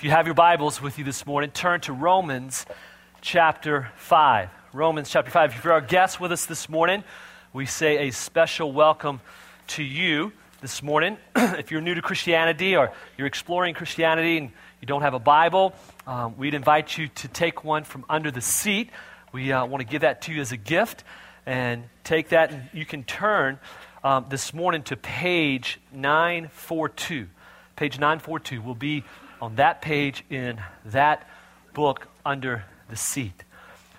If you have your Bibles with you this morning, turn to Romans chapter 5. Romans chapter 5. If you're our guest with us this morning, we say a special welcome to you this morning. if you're new to Christianity or you're exploring Christianity and you don't have a Bible, um, we'd invite you to take one from under the seat. We uh, want to give that to you as a gift and take that, and you can turn um, this morning to page 942. Page 942 will be on that page in that book under the seat.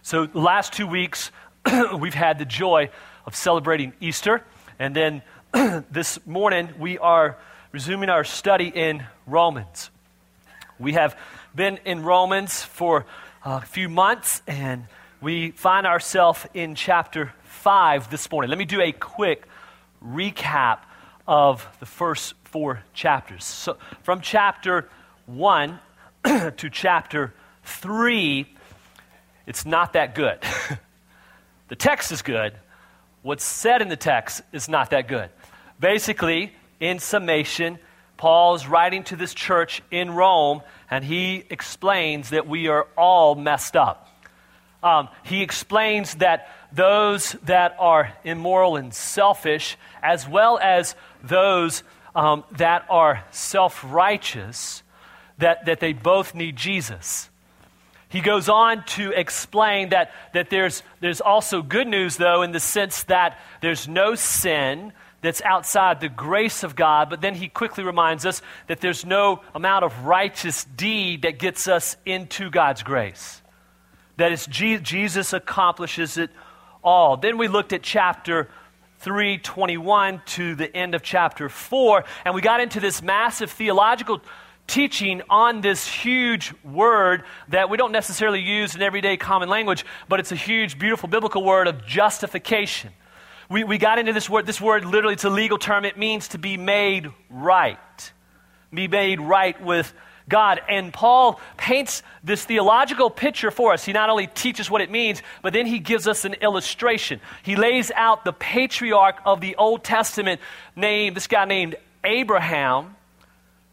So, the last two weeks, we've had the joy of celebrating Easter. And then this morning, we are resuming our study in Romans. We have been in Romans for a few months, and we find ourselves in chapter 5 this morning. Let me do a quick recap of the first four chapters. So, from chapter 1 to chapter 3, it's not that good. the text is good. What's said in the text is not that good. Basically, in summation, Paul's writing to this church in Rome, and he explains that we are all messed up. Um, he explains that those that are immoral and selfish, as well as those um, that are self righteous, that, that they both need Jesus. He goes on to explain that, that there's, there's also good news, though, in the sense that there's no sin that's outside the grace of God, but then he quickly reminds us that there's no amount of righteous deed that gets us into God's grace. That is, Jesus accomplishes it all. Then we looked at chapter 321 to the end of chapter 4, and we got into this massive theological teaching on this huge word that we don't necessarily use in everyday common language, but it's a huge, beautiful biblical word of justification. We, we got into this word. This word, literally, it's a legal term. It means to be made right. Be made right with God. And Paul paints this theological picture for us. He not only teaches what it means, but then he gives us an illustration. He lays out the patriarch of the Old Testament named, this guy named Abraham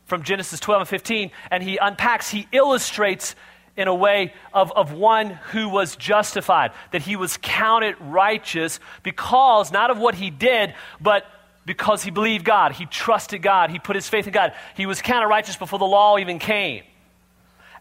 from Genesis 12 and 15, and he unpacks, he illustrates in a way of, of one who was justified, that he was counted righteous because not of what he did, but because he believed God. He trusted God. He put his faith in God. He was counted righteous before the law even came.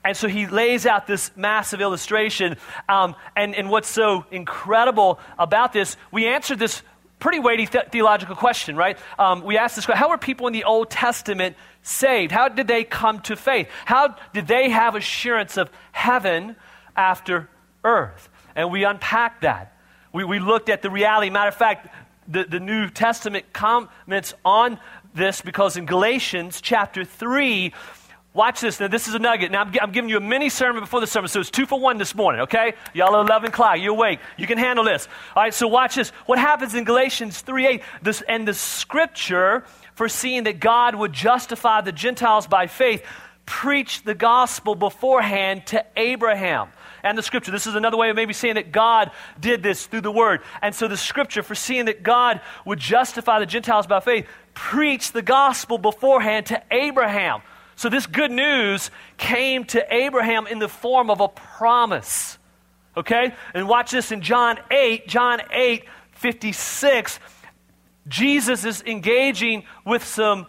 And so he lays out this massive illustration. Um, and, and what's so incredible about this, we answered this pretty weighty th- theological question, right? Um, we asked this question How were people in the Old Testament saved? How did they come to faith? How did they have assurance of heaven after earth? And we unpacked that. We, we looked at the reality. Matter of fact, the, the New Testament comments on this because in Galatians chapter 3, Watch this. Now, this is a nugget. Now, I'm, I'm, giving you a mini sermon before the sermon, so it's two for one this morning, okay? Y'all are 11 o'clock. You're awake. You can handle this. All right, so watch this. What happens in Galatians 3 8, this, and the scripture foreseeing that God would justify the Gentiles by faith, preached the gospel beforehand to Abraham. And the scripture, this is another way of maybe saying that God did this through the word. And so the scripture, foreseeing that God would justify the Gentiles by faith, preached the gospel beforehand to Abraham. So, this good news came to Abraham in the form of a promise. Okay? And watch this in John 8, John 8, 56. Jesus is engaging with some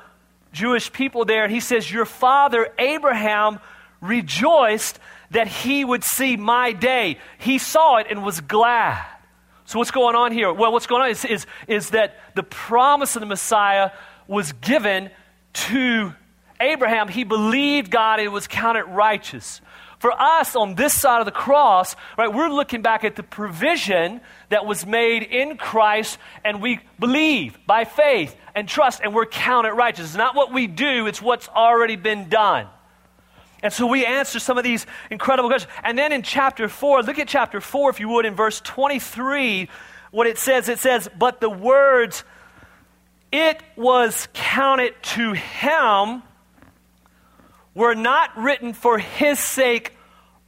Jewish people there, and he says, Your father Abraham rejoiced that he would see my day. He saw it and was glad. So, what's going on here? Well, what's going on is, is, is that the promise of the Messiah was given to Abraham, he believed God and it was counted righteous. For us on this side of the cross, right, we're looking back at the provision that was made in Christ and we believe by faith and trust and we're counted righteous. It's not what we do, it's what's already been done. And so we answer some of these incredible questions. And then in chapter 4, look at chapter 4, if you would, in verse 23, what it says it says, But the words, it was counted to him were not written for his sake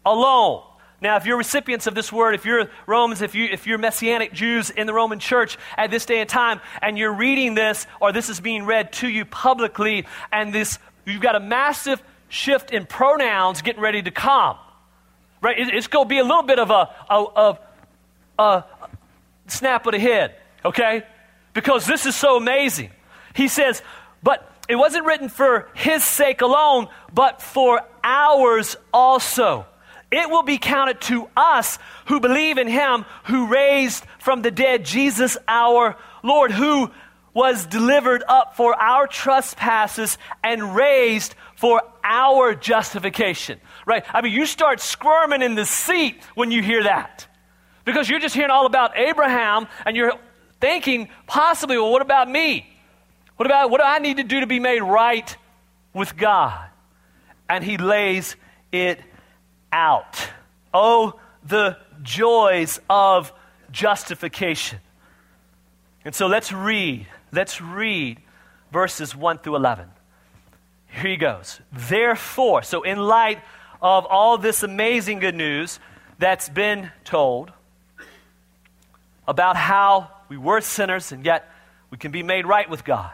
alone. Now, if you're recipients of this word, if you're Romans, if, you, if you're Messianic Jews in the Roman church at this day and time, and you're reading this, or this is being read to you publicly, and this, you've got a massive shift in pronouns getting ready to come. Right? It's going to be a little bit of a, a, a, a snap of the head, okay? Because this is so amazing. He says, but it wasn't written for his sake alone, but for ours also. It will be counted to us who believe in him who raised from the dead Jesus our Lord, who was delivered up for our trespasses and raised for our justification. Right? I mean, you start squirming in the seat when you hear that. Because you're just hearing all about Abraham and you're thinking possibly, well, what about me? What about what do I need to do to be made right with God? And he lays it out. Oh, the joys of justification. And so let's read Let's read verses 1 through 11. Here he goes. Therefore, so in light of all this amazing good news that's been told about how we were sinners and yet we can be made right with God.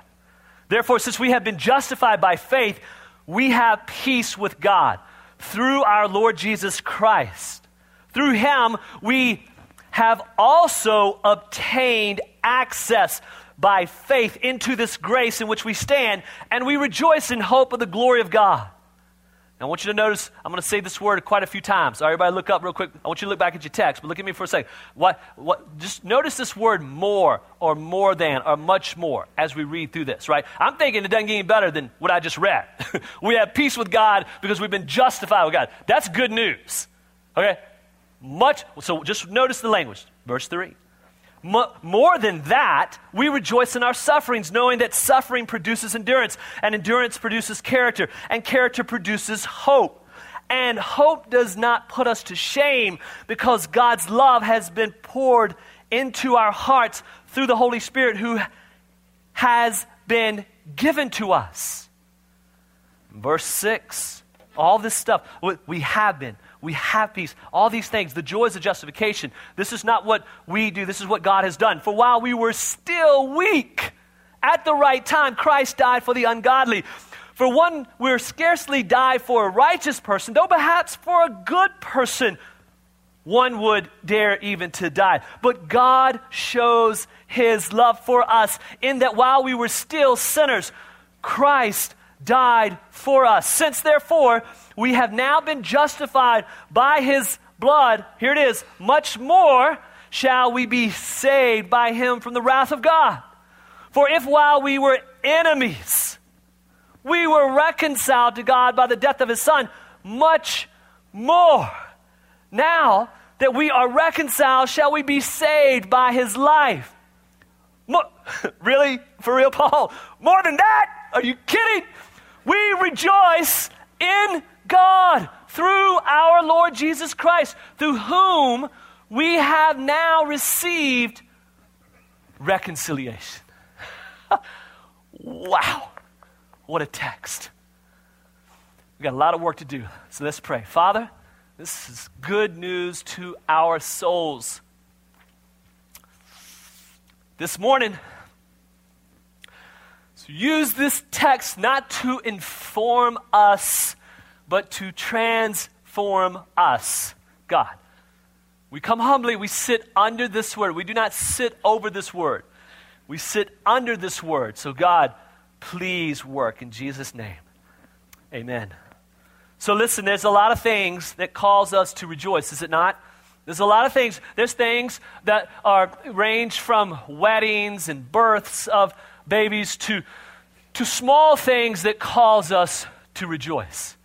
Therefore, since we have been justified by faith, we have peace with God through our Lord Jesus Christ. Through him, we have also obtained access by faith into this grace in which we stand, and we rejoice in hope of the glory of God. I want you to notice, I'm going to say this word quite a few times. All right, everybody, look up real quick. I want you to look back at your text, but look at me for a second. What, what, just notice this word more, or more than, or much more as we read through this, right? I'm thinking it doesn't get any better than what I just read. we have peace with God because we've been justified with God. That's good news. Okay? Much, so just notice the language. Verse 3 more than that, we rejoice in our sufferings, knowing that suffering produces endurance, and endurance produces character, and character produces hope. And hope does not put us to shame because God's love has been poured into our hearts through the Holy Spirit who has been given to us. Verse 6 all this stuff, we have been, we have peace. All these things, the joys of justification. This is not what we do, this is what God has done. For while we were still weak, at the right time, Christ died for the ungodly. For one will scarcely die for a righteous person, though perhaps for a good person one would dare even to die. But God shows his love for us in that while we were still sinners, Christ died for us. Since therefore we have now been justified by his blood, here it is, much more shall we be saved by him from the wrath of God. For if while we were enemies, we were reconciled to God by the death of his son, much more. Now that we are reconciled, shall we be saved by his life. Really? For real, Paul? More than that? Are you kidding? We rejoice in God through our Lord Jesus Christ, through whom we have now received reconciliation. wow. What a text. We've got a lot of work to do. So let's pray. Father, this is good news to our souls. This morning, use this text not to inform us but to transform us, God. We come humbly, we sit under this word. We do not sit over this word. We sit under this word. So, God, please work in Jesus' name. Amen. So, listen, there's a lot of things that cause us to rejoice, is it not? There's a lot of things. There's things that are range from weddings and births of babies to, to small things that cause us to rejoice.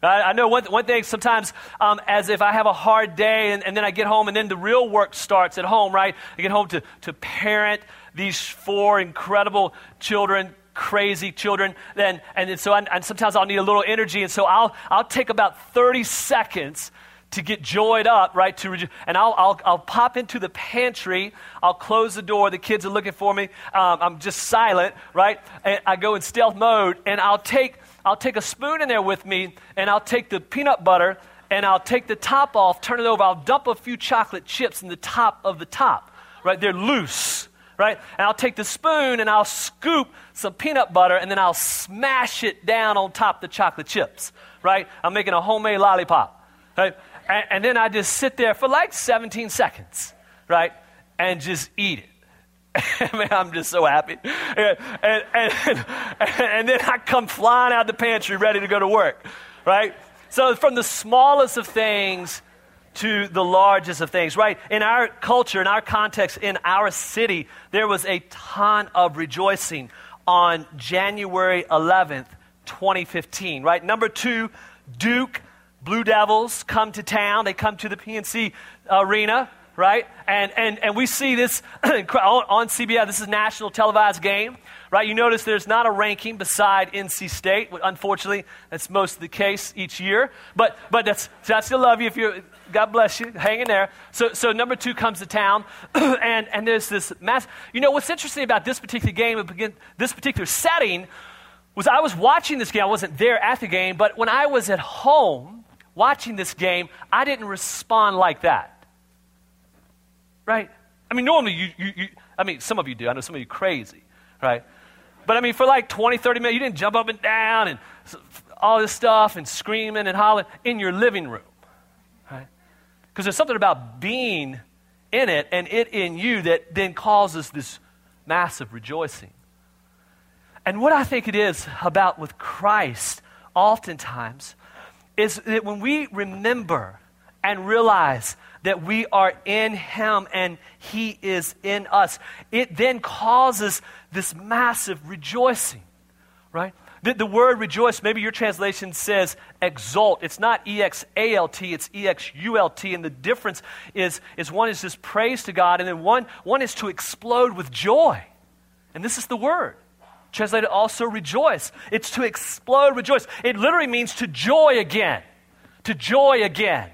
I, know one, one thing sometimes, um, as if I have a hard day and, and, then I get home and then the real work starts at home, right? I get home to, to parent these four incredible children, crazy children. Then, and so I, and sometimes I'll need a little energy. And so I'll, I'll take about 30 seconds to get joyed up, right? To reju- and I'll, I'll, I'll pop into the pantry. I'll close the door. The kids are looking for me. Um, I'm just silent, right? And I go in stealth mode, and I'll take I'll take a spoon in there with me and I'll take the peanut butter and I'll take the top off, turn it over. I'll dump a few chocolate chips in the top of the top, right? They're loose, right? And I'll take the spoon and I'll scoop some peanut butter and then I'll smash it down on top the chocolate chips, right? I'm making a homemade lollipop, right? And, and then I just sit there for like 17 seconds, right? And just eat it. Man, I'm just so happy. And, and, and, and, then I come flying out the pantry ready to go to work, right? So, from the smallest of things to the largest of things, right? In our culture, in our context, in our city, there was a ton of rejoicing on January 11th, 2015, right? Number two, Duke Blue Devils come to town. They come to the PNC Arena, right? And, and, and we see this on CBS. This is national televised game, right? You notice there's not a ranking beside NC State. Unfortunately, that's most of the case each year. But, but that's, so I still love you if you're, God bless you, hang in there. So, so number two comes to town, and, and there's this mass. You know, what's interesting about this particular game, this particular setting, was I was watching this game. I wasn't there at the game, but when I was at home watching this game, I didn't respond like that. Right? I mean, normally you, you, you I mean, some of you do. I know some of you crazy, right? But I mean, for like 20, 30 minutes, you didn't jump up and down and all this stuff and screaming and hollering in your living room, right? Because there's something about being in it and it in you that then causes this massive rejoicing. And what I think it is about with Christ, oftentimes, is that when we remember and realize that we are in Him and He is in us, it then causes this massive rejoicing, right? The, the, word rejoice, maybe your translation says exult. It's not E X A L T, it's E X U L T. And the difference is, is one is just praise to God, and then one, one is to explode with joy. And this is the word. Translated also rejoice. It's to explode, rejoice. It literally means to joy again. To joy again.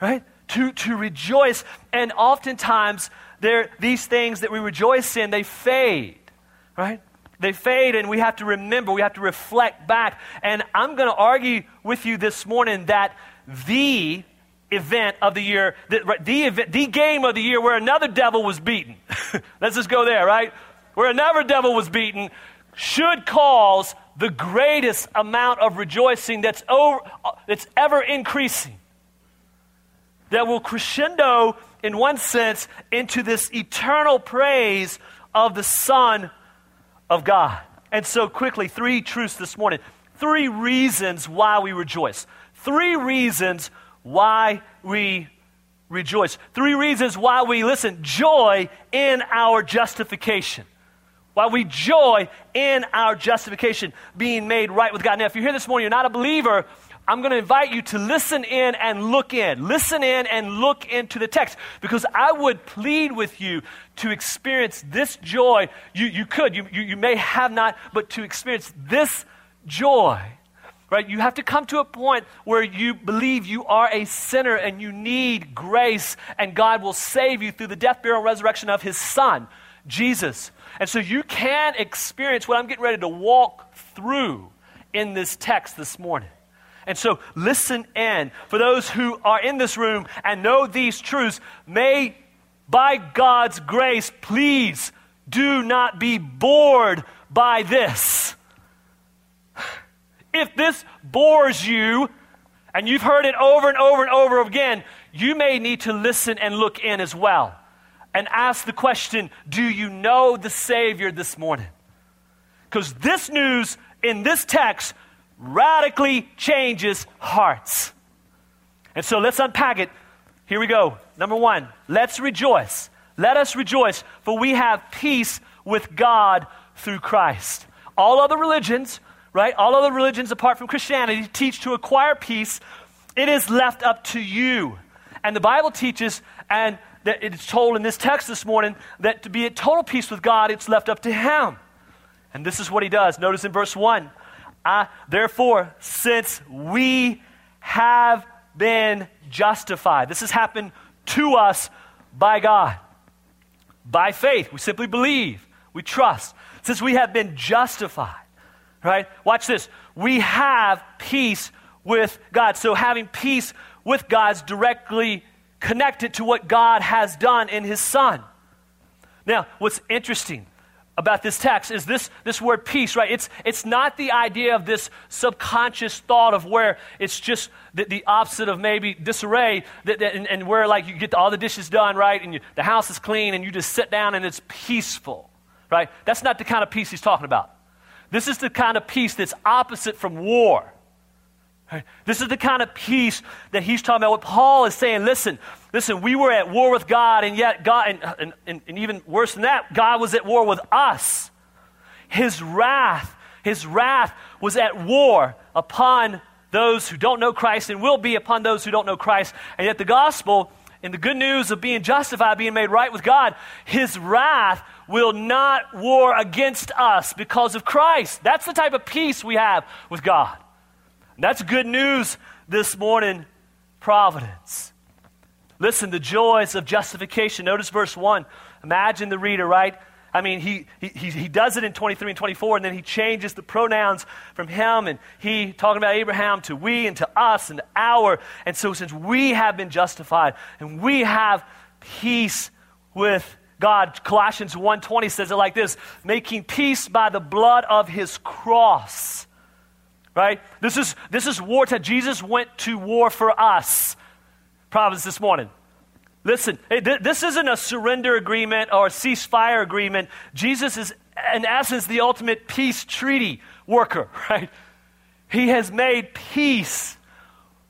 Right? To, to rejoice. And oftentimes, there, these things that we rejoice in, they fade. Right? They fade, and we have to remember, we have to reflect back. And I'm going to argue with you this morning that the event of the year, the, the, event, the game of the year where another devil was beaten. Let's just go there, right? Where another devil was beaten should cause the greatest amount of rejoicing that's, over, that's ever increasing. That will crescendo, in one sense, into this eternal praise of the Son of God. And so, quickly, three truths this morning. Three reasons why we rejoice. Three reasons why we rejoice. Three reasons why we, listen, joy in our justification while we joy in our justification, being made right with God. Now, if you're here this morning, you're not a believer, I'm going to invite you to listen in and look in. Listen in and look into the text because I would plead with you to experience this joy. You, you could, you, you, you may have not, but to experience this joy. Right? You have to come to a point where you believe you are a sinner and you need grace, and God will save you through the death, burial, and resurrection of His Son, Jesus. And so you can experience what I'm getting ready to walk through in this text this morning. And so listen in. For those who are in this room and know these truths, may by God's grace, please do not be bored by this. If this bores you, and you've heard it over and over and over again, you may need to listen and look in as well and ask the question Do you know the Savior this morning? Because this news in this text radically changes hearts. And so let's unpack it. Here we go. Number one, let's rejoice. Let us rejoice, for we have peace with God through Christ. All other religions, right? All other religions apart from Christianity teach to acquire peace. It is left up to you. And the Bible teaches, and that it's told in this text this morning that to be at total peace with God, it's left up to Him. And this is what He does. Notice in verse 1 I, Therefore, since we have been justified, this has happened to us by God. By faith, we simply believe, we trust. Since we have been justified, right? Watch this. We have peace with God. So having peace with God's directly connected to what God has done in His Son. Now, what's interesting, about this text is this, this word peace, right? It's, it's not the idea of this subconscious thought of where it's just the, the opposite of maybe disarray, that, that, and, and, where like you get all the dishes done, right? And you, the house is clean and you just sit down and it's peaceful, right? That's not the kind of peace he's talking about. This is the kind of peace that's opposite from war. This is the kind of peace that he's talking about. What Paul is saying, listen, listen, we were at war with God, and yet God, and, and, and, and even worse than that, God was at war with us. His wrath, his wrath was at war upon those who don't know Christ and will be upon those who don't know Christ. And yet the gospel and the good news of being justified, being made right with God, his wrath will not war against us because of Christ. That's the type of peace we have with God. That's good news this morning, Providence. Listen, the joys of justification. Notice verse 1. Imagine the reader, right? I mean, he, he, he does it in 23 and 24, and then he changes the pronouns from him and he, talking about Abraham, to we and to us and our. And so, since we have been justified and we have peace with God, Colossians 1.20 says it like this making peace by the blood of his cross right? This is, this is war wartime. Jesus went to war for us. Providence this morning. Listen, this isn't a surrender agreement or a ceasefire agreement. Jesus is, in essence, the ultimate peace treaty worker, right? He has made peace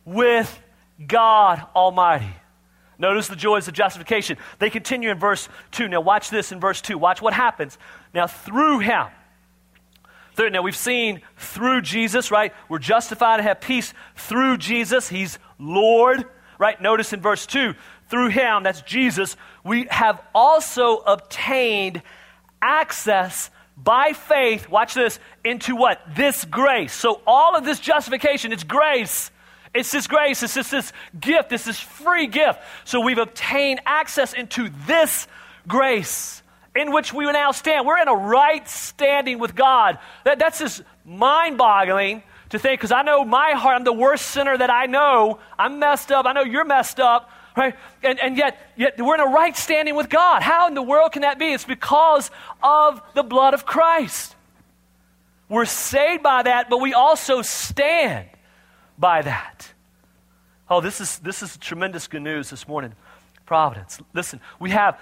with God Almighty. Notice the joys of justification. They continue in verse 2. Now, watch this in verse 2. Watch what happens. Now, through him, Third, now we've seen through Jesus, right? We're justified to have peace through Jesus. He's Lord, right? Notice in verse 2, through him, that's Jesus, we have also obtained access by faith, watch this, into what? This grace. So all of this justification, it's grace. It's this grace, it's this, this gift, it's this free gift. So we've obtained access into this grace in which we now stand. We're in a right standing with God. That, that's just mind boggling to think, because I know my heart, I'm the worst sinner that I know. I'm messed up. I know you're messed up, right? And, and yet, yet we're in a right standing with God. How in the world can that be? It's because of the blood of Christ. We're saved by that, but we also stand by that. Oh, this is, this is tremendous good news this morning. Providence. Listen, we have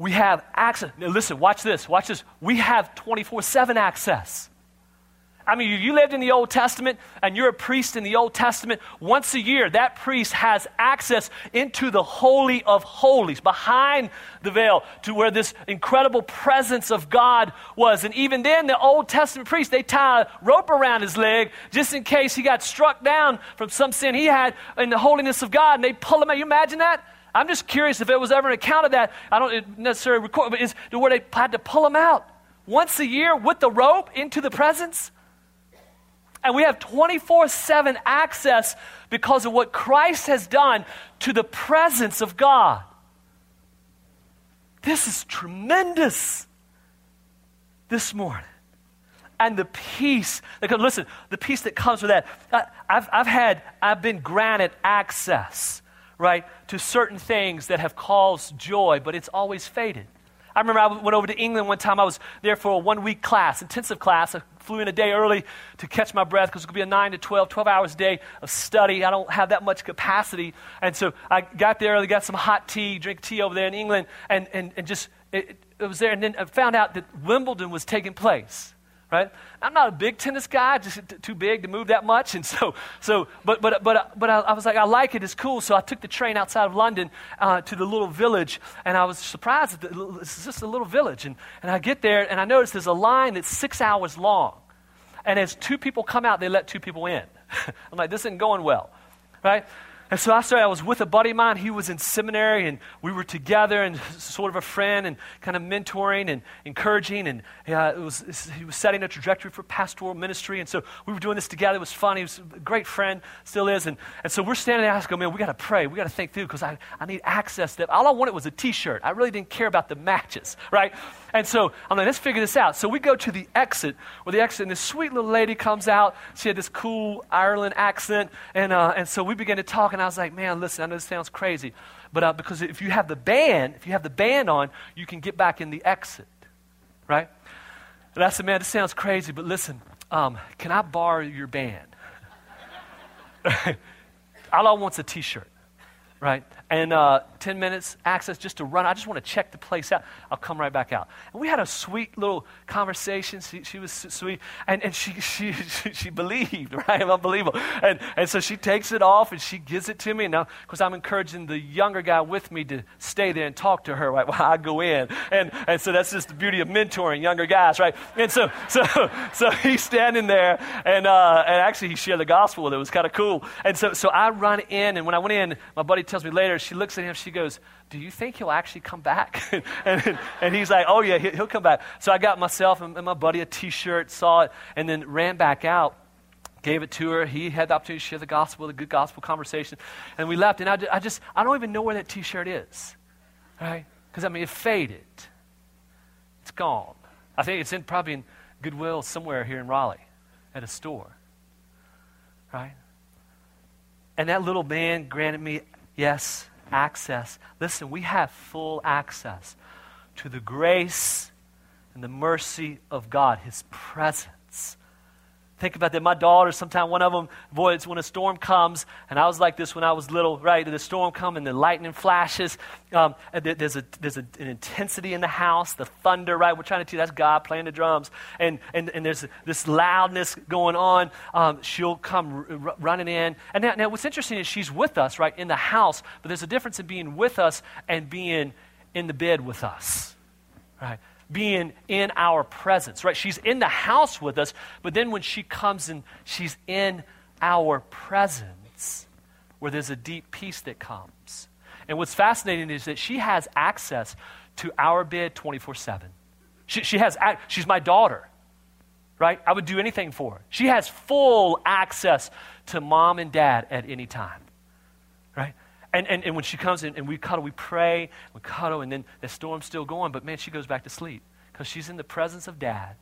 we have access. Now, listen, watch this. Watch this. We have 24 7 access. I mean, you lived in the Old Testament and you're a priest in the Old Testament, once a year, that priest has access into the Holy of Holies, behind the veil, to where this incredible presence of God was. And even then, the Old Testament priest, they tie a rope around his leg just in case he got struck down from some sin he had in the holiness of God, and they pull him out. You imagine that? I'm just curious if it was ever an account of that. I don't necessarily record, but is where they had to pull him out once a year with the rope into the presence. And we have 24 7 access because of what Christ has done to the presence of God. This is tremendous this morning. And the peace that listen, the peace that comes with that. I've, I've had, I've been granted access right, to certain things that have caused joy, but it's always faded. I remember I went over to England one time. I was there for a one week class, intensive class. I flew in a day early to catch my breath because it could be a 9 to 12, 12 hours a day of study. I don't have that much capacity. And so I got there early, got some hot tea, drink tea over there in England, and, and, and just it, it was there. And then I found out that Wimbledon was taking place right? I'm not a big tennis guy, just too big to move that much. And so, so but, but, but, but I, I was like, I like it, it's cool. So I took the train outside of London uh, to the little village, and I was surprised that it's just a little village. And, and I get there, and I notice there's a line that's six hours long. And as two people come out, they let two people in. I'm like, this isn't going well, right? And so I started, I was with a buddy of mine. He was in seminary, and we were together and sort of a friend and kind of mentoring and encouraging. And uh, it was, he was setting a trajectory for pastoral ministry. And so we were doing this together. It was fun. He was a great friend, still is. And, and so we're standing there asking, man, we got to pray. We got to think through because I, I need access. To, that. all I wanted was a t shirt. I really didn't care about the matches, right? And so I'm like, let's figure this out. So we go to the exit, where the exit, and this sweet little lady comes out. She had this cool Ireland accent. And, uh, and so we began to talk, and I was like, man, listen, I know this sounds crazy, but uh, because if you have the band, if you have the band on, you can get back in the exit, right? And I said, man, this sounds crazy, but listen, um, can I borrow your band? All I want's a t shirt, right? And uh, 10 minutes access just to run. I just want to check the place out. I'll come right back out. And we had a sweet little conversation. She, she was sweet. And, and she, she, she, she, believed, right? Unbelievable. And, and so she takes it off and she gives it to me. And now, because I'm encouraging the younger guy with me to stay there and talk to her right, while I go in. And, and so that's just the beauty of mentoring younger guys, right? And so, so, so he's standing there and, uh, and actually he shared the gospel with it. It was kind of cool. And so, so I run in. And when I went in, my buddy tells me later, she looks at him, she goes, Do you think he'll actually come back? and, and he's like, Oh, yeah, he'll come back. So I got myself and my buddy a t shirt, saw it, and then ran back out gave it to her. He had the opportunity to share the gospel, a good gospel conversation. And we left. And I, I just, I don't even know where that t shirt is. Right? Because, I mean, it faded. It's gone. I think it's in probably in Goodwill somewhere here in Raleigh at a store. Right? And that little man granted me, yes, access. Listen, we have full access to the grace and the mercy of God, His presence. Think about that. My daughters, sometimes one of them, boy, it's when a storm comes, and I was like this when I was little, right? The storm comes and the lightning flashes. Um, there's a, there's a, an intensity in the house, the thunder, right? We're trying to teach that's God playing the drums. And, and, and there's this loudness going on. Um, she'll come r- running in. And now, now, what's interesting is she's with us, right, in the house, but there's a difference in being with us and being in the bed with us, right? Being in our presence, right? She's in the house with us, but then when she comes and she's in our presence, where there's a deep peace that comes. And what's fascinating is that she has access to our bed 24 7. She, she has, she's my daughter, right? I would do anything for her. She has full access to mom and dad at any time, right? And, and, and when she comes in and we cuddle, we pray, we cuddle, and then the storm's still going, but man, she goes back to sleep because she's in the presence of dad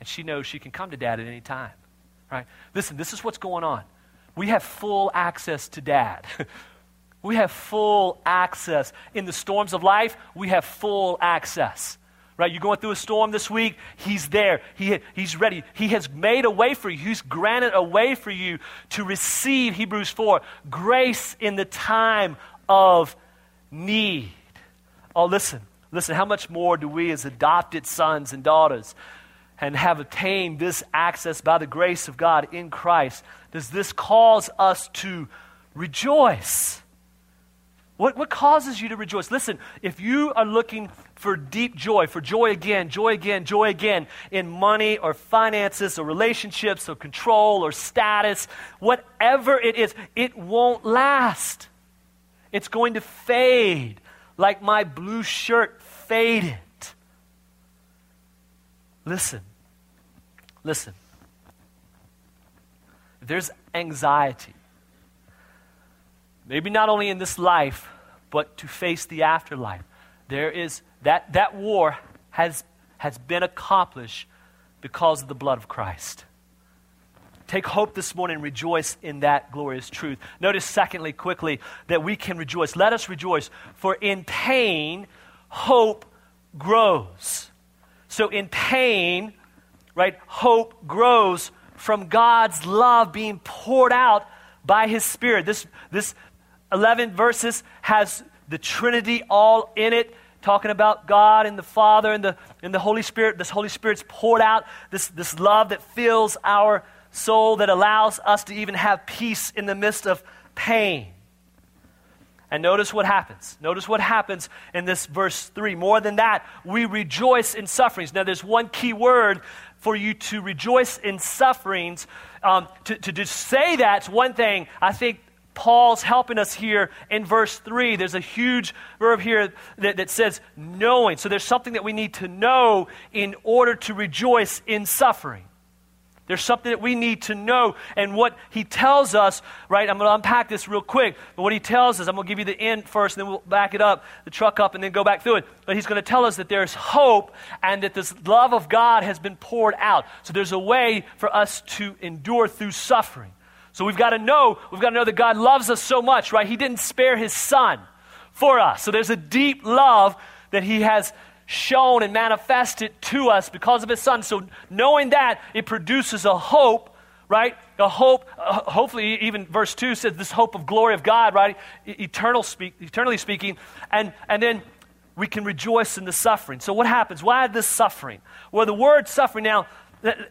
and she knows she can come to dad at any time. Right? Listen, this is what's going on. We have full access to dad. we have full access. In the storms of life, we have full access right? You're going through a storm this week, He's there. He, he's ready. He has made a way for you. He's granted a way for you to receive, Hebrews 4, grace in the time of need. Oh, listen, listen, how much more do we as adopted sons and daughters and have obtained this access by the grace of God in Christ? Does this cause us to rejoice? What, what causes you to rejoice? Listen, if you are looking for deep joy, for joy again, joy again, joy again in money or finances or relationships or control or status, whatever it is, it won't last. It's going to fade like my blue shirt faded. Listen, listen. If there's anxiety, maybe not only in this life, but to face the afterlife. There is that, that war has, has been accomplished because of the blood of Christ. Take hope this morning rejoice in that glorious truth. Notice, secondly, quickly, that we can rejoice. Let us rejoice, for in pain, hope grows. So, in pain, right, hope grows from God's love being poured out by His Spirit. This, this 11 verses has the Trinity all in it, talking about God and the Father and the, and the Holy Spirit. This Holy Spirit's poured out, this, this love that fills our soul, that allows us to even have peace in the midst of pain. And notice what happens. Notice what happens in this verse 3. More than that, we rejoice in sufferings. Now, there's one key word for you to rejoice in sufferings. Um, to, to just say that's one thing. I think Paul's helping us here in verse 3. There's a huge verb here that, that, says knowing. So there's something that we need to know in order to rejoice in suffering. There's something that we need to know. And what he tells us, right, I'm going to unpack this real quick. But what he tells us, I'm going to give you the end first, and then we'll back it up, the truck up, and then go back through it. But he's going to tell us that there's hope and that this love of God has been poured out. So there's a way for us to endure through suffering. So we've got to know, we've got to know that God loves us so much, right? He didn't spare his son for us. So there's a deep love that he has shown and manifested to us because of his son. So knowing that, it produces a hope, right? A hope, uh, hopefully even verse 2 says this hope of glory of God, right? Eternal speak, eternally speaking. And, and then we can rejoice in the suffering. So what happens? Why this suffering? Well, the word suffering now,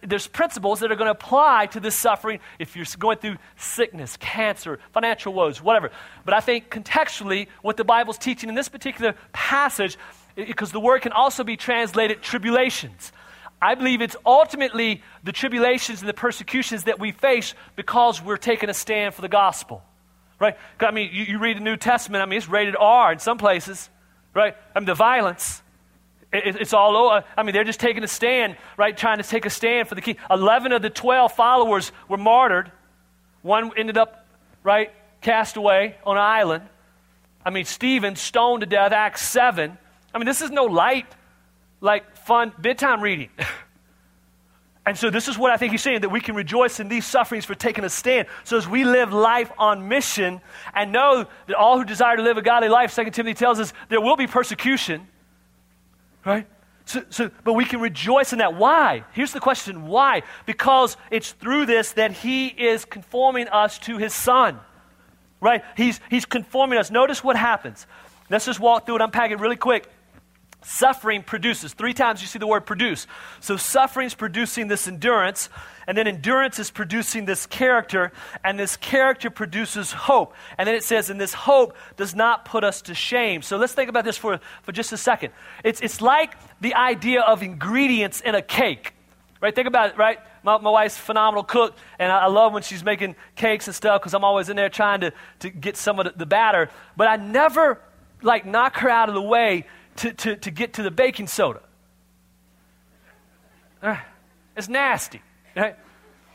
there's principles that are going to apply to this suffering if you're going through sickness, cancer, financial woes, whatever. But I think contextually, what the Bible's teaching in this particular passage because the word can also be translated tribulations. I believe it's ultimately the tribulations and the persecutions that we face because we're taking a stand for the gospel. Right? I mean, you, you read the New Testament, I mean, it's rated R in some places, right? I mean, the violence, it, it's all over. Uh, I mean, they're just taking a stand, right? Trying to take a stand for the king. 11 of the 12 followers were martyred. One ended up, right, cast away on an island. I mean, Stephen stoned to death, Acts 7. I mean, this is no light, like fun bedtime reading. and so, this is what I think he's saying that we can rejoice in these sufferings for taking a stand. So, as we live life on mission and know that all who desire to live a godly life, 2 Timothy tells us, there will be persecution, right? So, so, but we can rejoice in that. Why? Here's the question why? Because it's through this that he is conforming us to his son. Right? He's, he's conforming us. Notice what happens. Let's just walk through it, unpack it really quick. Suffering produces. Three times you see the word produce. So suffering is producing this endurance, and then endurance is producing this character, and this character produces hope. And then it says, and this hope does not put us to shame. So let's think about this for, for just a second. It's, it's like the idea of ingredients in a cake. Right? Think about it, right? My, my wife's phenomenal cook, and I, I, love when she's making cakes and stuff because I'm always in there trying to, to get some of the, the batter. But I never like knock her out of the way to, to, to get to the baking soda. Uh, it's nasty. Right?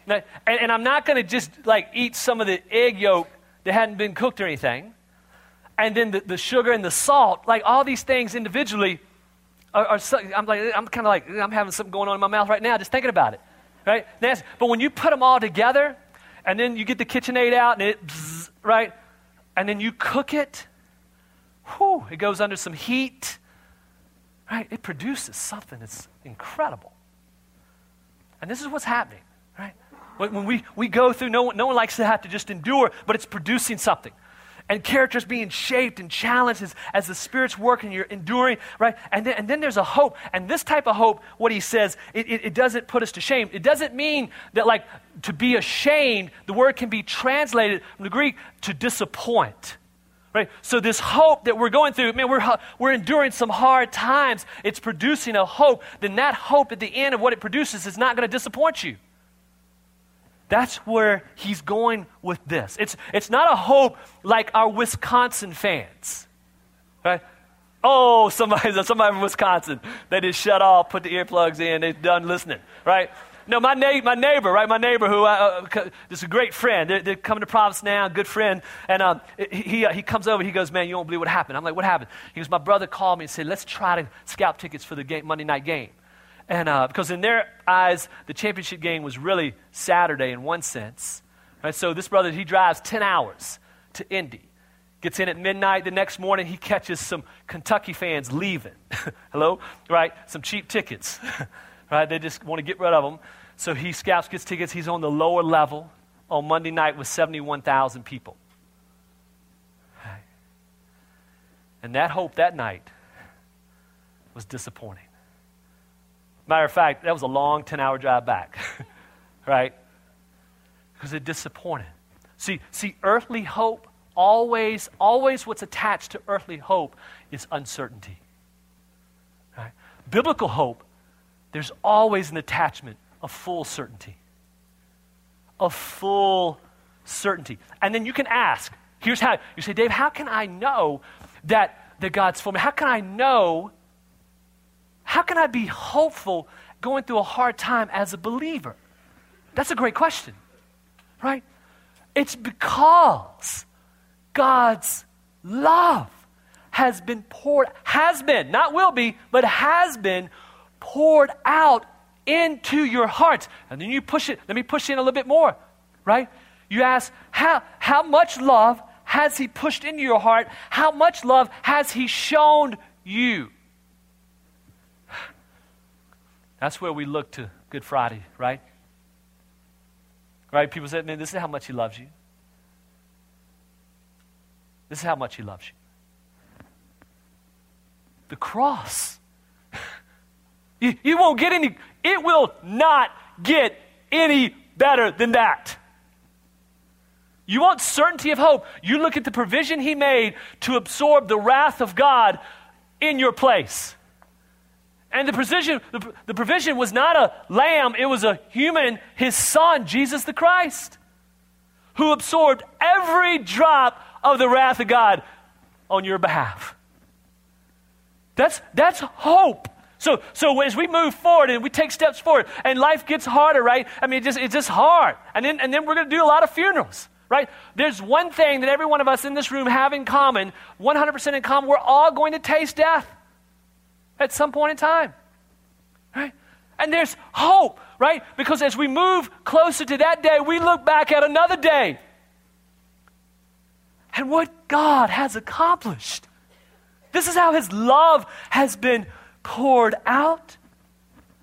And, and I'm not going to just like eat some of the egg yolk that hadn't been cooked or anything. And then the, the sugar and the salt, like all these things individually are, are so, I'm like, I'm kind of like, I'm having something going on in my mouth right now just thinking about it. Right? Nasty. But when you put them all together, and then you get the KitchenAid out and it, right? And then you cook it, whew, it goes under some heat right? It produces something that's incredible. And this is what's happening, right? When we, we go through, no one, no one likes to have to just endure, but it's producing something. And characters being shaped and challenged as, as the Spirit's working, you're enduring, right? And then, and then there's a hope. And this type of hope, what he says, it, it, it doesn't put us to shame. It doesn't mean that, like, to be ashamed, the word can be translated from the Greek to disappoint. Right? So, this hope that we're going through, man, we're, we're enduring some hard times. It's producing a hope. Then, that hope at the end of what it produces is not going to disappoint you. That's where he's going with this. It's, it's not a hope like our Wisconsin fans. Right? Oh, somebody, somebody from Wisconsin. They just shut off, put the earplugs in, they're done listening. Right? No, my, na- my neighbor, right? My neighbor who uh, uh, is a great friend. They're, they're, coming to Providence now, good friend. And um, he, he, uh, he comes over, he goes, Man, you won't believe what happened. I'm like, What happened? He goes, My brother called me and said, Let's try to scalp tickets for the game, Monday night game. And uh, because in their eyes, the championship game was really Saturday in one sense. Right? So this brother, he drives 10 hours to Indy. Gets in at midnight the next morning, he catches some Kentucky fans leaving. Hello? Right? Some cheap tickets. right? They just want to get rid of them. So he scouts, gets tickets. He's on the lower level on Monday night with 71,000 people. And that hope that night was disappointing. Matter of fact, that was a long 10 hour drive back, right? Because it disappointed. See, see, earthly hope always, always what's attached to earthly hope is uncertainty. Right? Biblical hope there's always an attachment of full certainty. A full certainty. And then you can ask, here's how you say, Dave, how can I know that, that God's for me? How can I know? How can I be hopeful going through a hard time as a believer? That's a great question, right? It's because God's love has been poured, has been, not will be, but has been poured out into your heart. And then you push it. Let me push in a little bit more, right? You ask, how, how much love has He pushed into your heart? How much love has He shown you? That's where we look to Good Friday, right? Right? People say, man, this is how much he loves you. This is how much he loves you. The cross. you, you won't get any, it will not get any better than that. You want certainty of hope. You look at the provision he made to absorb the wrath of God in your place. And the provision, the, the provision was not a lamb, it was a human, his son, Jesus the Christ, who absorbed every drop of the wrath of God on your behalf. That's, that's hope. So, so as we move forward and we take steps forward and life gets harder, right? I mean, it just, it's just hard. And then, and then we're going to do a lot of funerals, right? There's one thing that every one of us in this room have in common, 100% in common. We're all going to taste death at some point in time. Right? And there's hope, right? Because as we move closer to that day, we look back at another day and what God has accomplished. This is how His love has been poured out.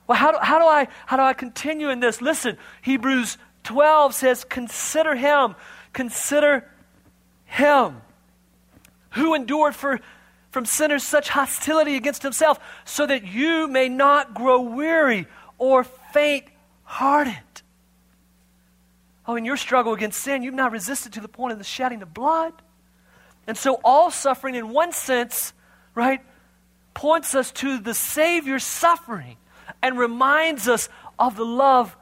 Well, how do, how do, I, how do I continue in this? Listen, Hebrews 12 says, Consider Him, consider Him who endured for from sinners such hostility against himself, so that you may not grow weary or faint hearted. Oh, in your struggle against sin, you've not resisted to the point of the shedding of blood. And so, all suffering, in one sense, right, points us to the Savior's suffering and reminds us of the love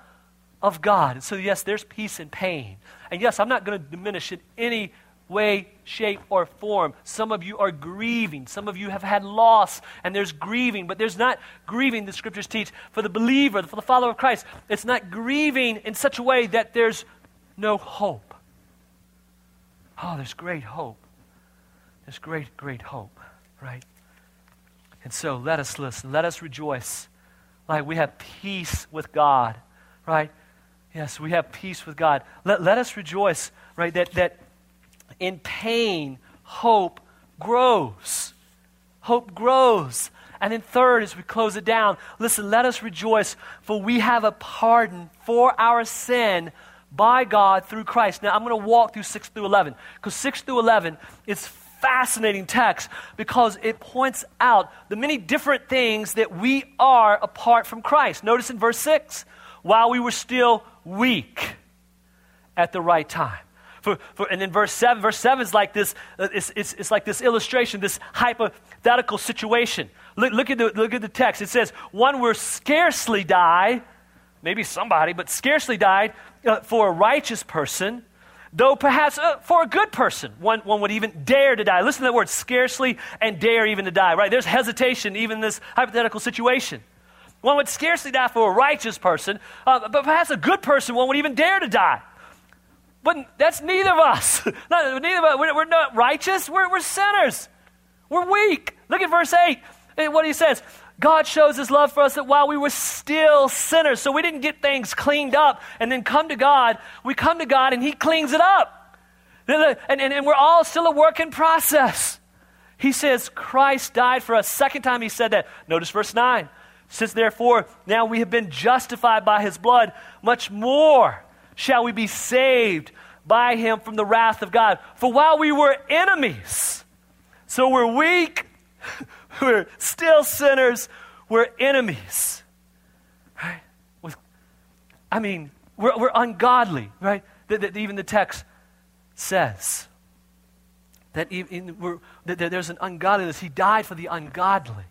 of God. And so, yes, there's peace in pain. And yes, I'm not going to diminish it any way, shape, or form. Some of you are grieving. Some of you have had loss, and there's grieving, but there's not grieving, the scriptures teach, for the believer, for the follower of Christ. It's not grieving in such a way that there's no hope. Oh, there's great hope. There's great, great hope, right? And so let us listen. Let us rejoice. Like we have peace with God, right? Yes, we have peace with God. Let, let us rejoice, right? That, that in pain, hope grows. Hope grows. And then, third, as we close it down, listen, let us rejoice, for we have a pardon for our sin by God through Christ. Now, I'm going to walk through 6 through 11, because 6 through 11 is fascinating text because it points out the many different things that we are apart from Christ. Notice in verse 6 while we were still weak at the right time. For, for, and then verse 7, verse 7 is like this, uh, it's, it's, it's like this illustration, this hypothetical situation. Look, look, at the, look at the text. It says, one will scarcely die, maybe somebody, but scarcely died uh, for a righteous person, though perhaps uh, for a good person, one, one would even dare to die. Listen to that word, scarcely and dare even to die, right? There's hesitation even in this hypothetical situation. One would scarcely die for a righteous person, uh, but perhaps a good person, one would even dare to die. But that's neither of us. neither of us. We're, we're not righteous. We're, we're sinners. We're weak. Look at verse 8. What he says God shows his love for us that while we were still sinners, so we didn't get things cleaned up and then come to God, we come to God and he cleans it up. And, and, and we're all still a work in process. He says, Christ died for us. Second time he said that. Notice verse 9. Since therefore now we have been justified by his blood, much more shall we be saved by him from the wrath of God. For while we were enemies, so we're weak, we're still sinners, we're enemies. Right? With, I mean, we're, we're ungodly, right? That, that even the text says that, even, that there's an ungodliness. He died for the ungodly.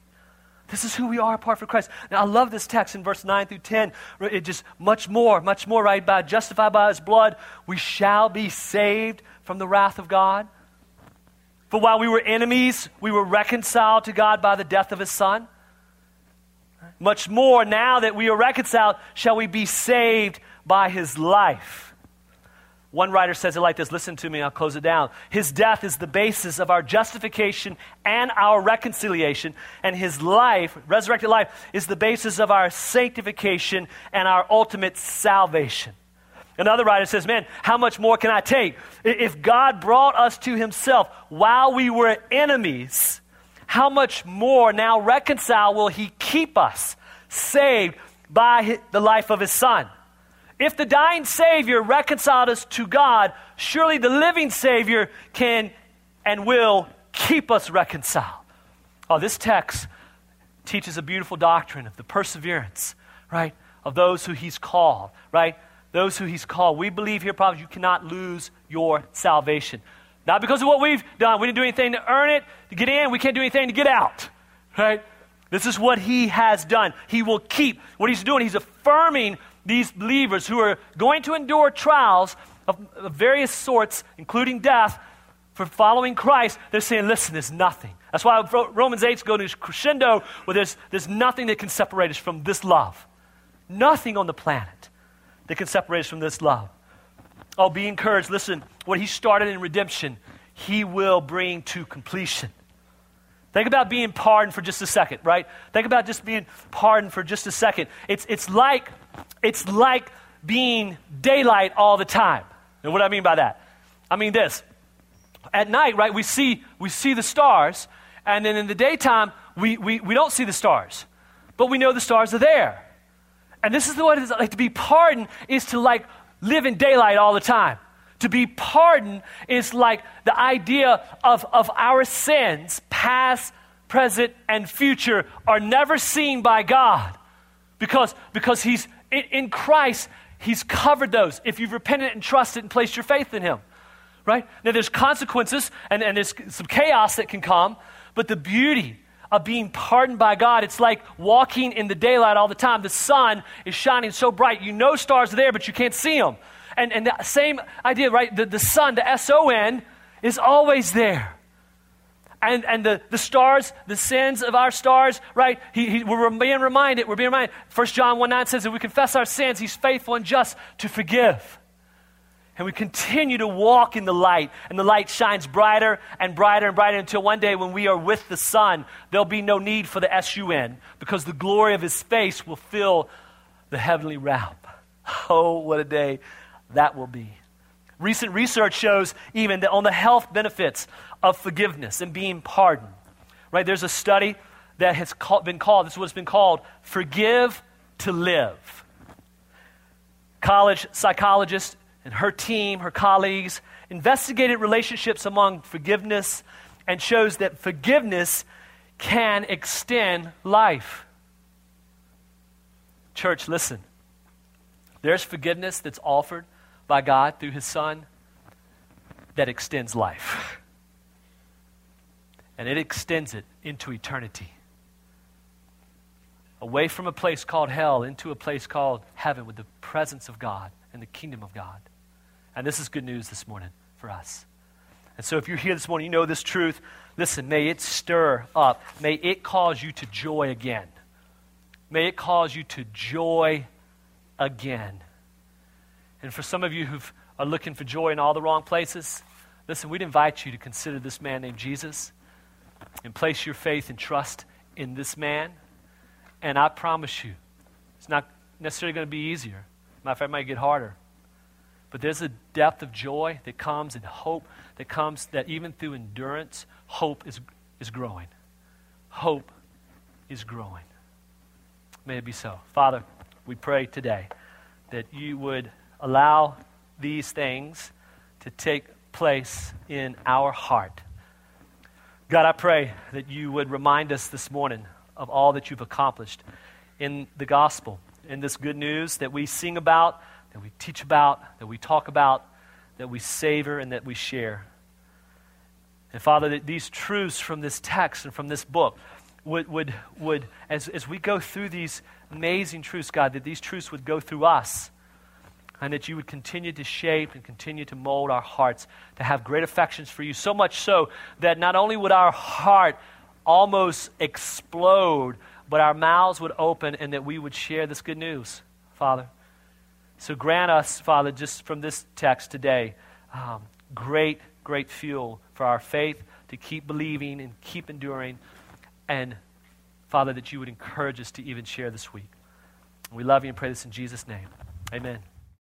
This is who we are apart from Christ. Now, I love this text in verse 9 through 10. It just much more, much more, right? By justified by his blood, we shall be saved from the wrath of God. For while we were enemies, we were reconciled to God by the death of his son. Much more, now that we are reconciled, shall we be saved by his life. One writer says it like this listen to me, I'll close it down. His death is the basis of our justification and our reconciliation, and his life, resurrected life, is the basis of our sanctification and our ultimate salvation. Another writer says, Man, how much more can I take? If God brought us to himself while we were enemies, how much more now reconciled will he keep us saved by the life of his son. If the dying Savior reconciled us to God, surely the living Savior can and will keep us reconciled. Oh, this text teaches a beautiful doctrine of the perseverance, right, of those who he's called, right? Those who he's called. We believe here, probably, you cannot lose your salvation. Not because of what we've done. We didn't do anything to earn it, to get in. We can't do anything to get out, right? This is what he has done. He will keep what he's doing. He's affirming these believers who are going to endure trials of, of various sorts, including death, for following Christ. They're saying, listen, there's nothing. That's why Romans 8 goes to crescendo where there's, there's nothing that can separate us from this love. Nothing on the planet that can separate us from this love. Oh, be encouraged. Listen, what he started in redemption, he will bring to completion. Think about being pardoned for just a second, right? Think about just being pardoned for just a second. It's, it's, like, it's like being daylight all the time. And what I mean by that? I mean this. At night, right, we see, we see the stars, and then in the daytime, we, we, we don't see the stars. But we know the stars are there. And this is what it is like to be pardoned is to like live in daylight all the time. To be pardoned is like the idea of, of our sins, past, present, and future, are never seen by God. Because, because He's in, in Christ, He's covered those. If you've repented and trusted and placed your faith in Him. Right? Now there's consequences and, and there's some chaos that can come, but the beauty of being pardoned by God. It's like walking in the daylight all the time. The sun is shining so bright. You know stars are there, but you can't see them. And, and the same idea, right? The, the sun, the S O N, is always there. And, and the, the stars, the sins of our stars, right? He, he, we're being reminded, we're being reminded. 1 John 1 9 says, if we confess our sins, he's faithful and just to forgive. And we continue to walk in the light, and the light shines brighter and brighter and brighter until one day when we are with the sun, there'll be no need for the S U N because the glory of his face will fill the heavenly realm. Oh, what a day that will be. Recent research shows even that on the health benefits of forgiveness and being pardoned. Right? There's a study that has been called, this is what's been called, Forgive to Live. College psychologist and her team, her colleagues, investigated relationships among forgiveness and shows that forgiveness can extend life. Church, listen. There's forgiveness that's offered by God through his Son that extends life. And it extends it into eternity. Away from a place called hell into a place called heaven with the presence of God and the kingdom of God. And this is good news this morning for us. And so if you're here this morning, you know this truth. Listen, may it stir up. May it cause you to joy again. May it cause you to joy again. And for some of you who are looking for joy in all the wrong places, listen, we'd invite you to consider this man named Jesus and place your faith and trust in this man. And I promise you, it's not necessarily going to be easier. Matter of fact, it might get harder. But there's a depth of joy that comes and hope that comes that even through endurance, hope is, is growing. Hope is growing. May it be so. Father, we pray today that you would allow these things to take place in our heart. God, I pray that you would remind us this morning of all that you've accomplished in the gospel, in this good news that we sing about, that we teach about, that we talk about, that we savor, and that we share. And Father, that these truths from this text and from this book would, would, would as, as we go through these amazing truths, God, that these truths would go through us and that you would continue to shape and continue to mold our hearts to have great affections for you. So much so that not only would our heart almost explode, but our mouths would open and that we would share this good news, Father. So grant us, Father, just from this text today, um, great, great fuel for our faith to keep believing and keep enduring. And, Father, that you would encourage us to even share this week. We love you and pray this in Jesus' name. Amen.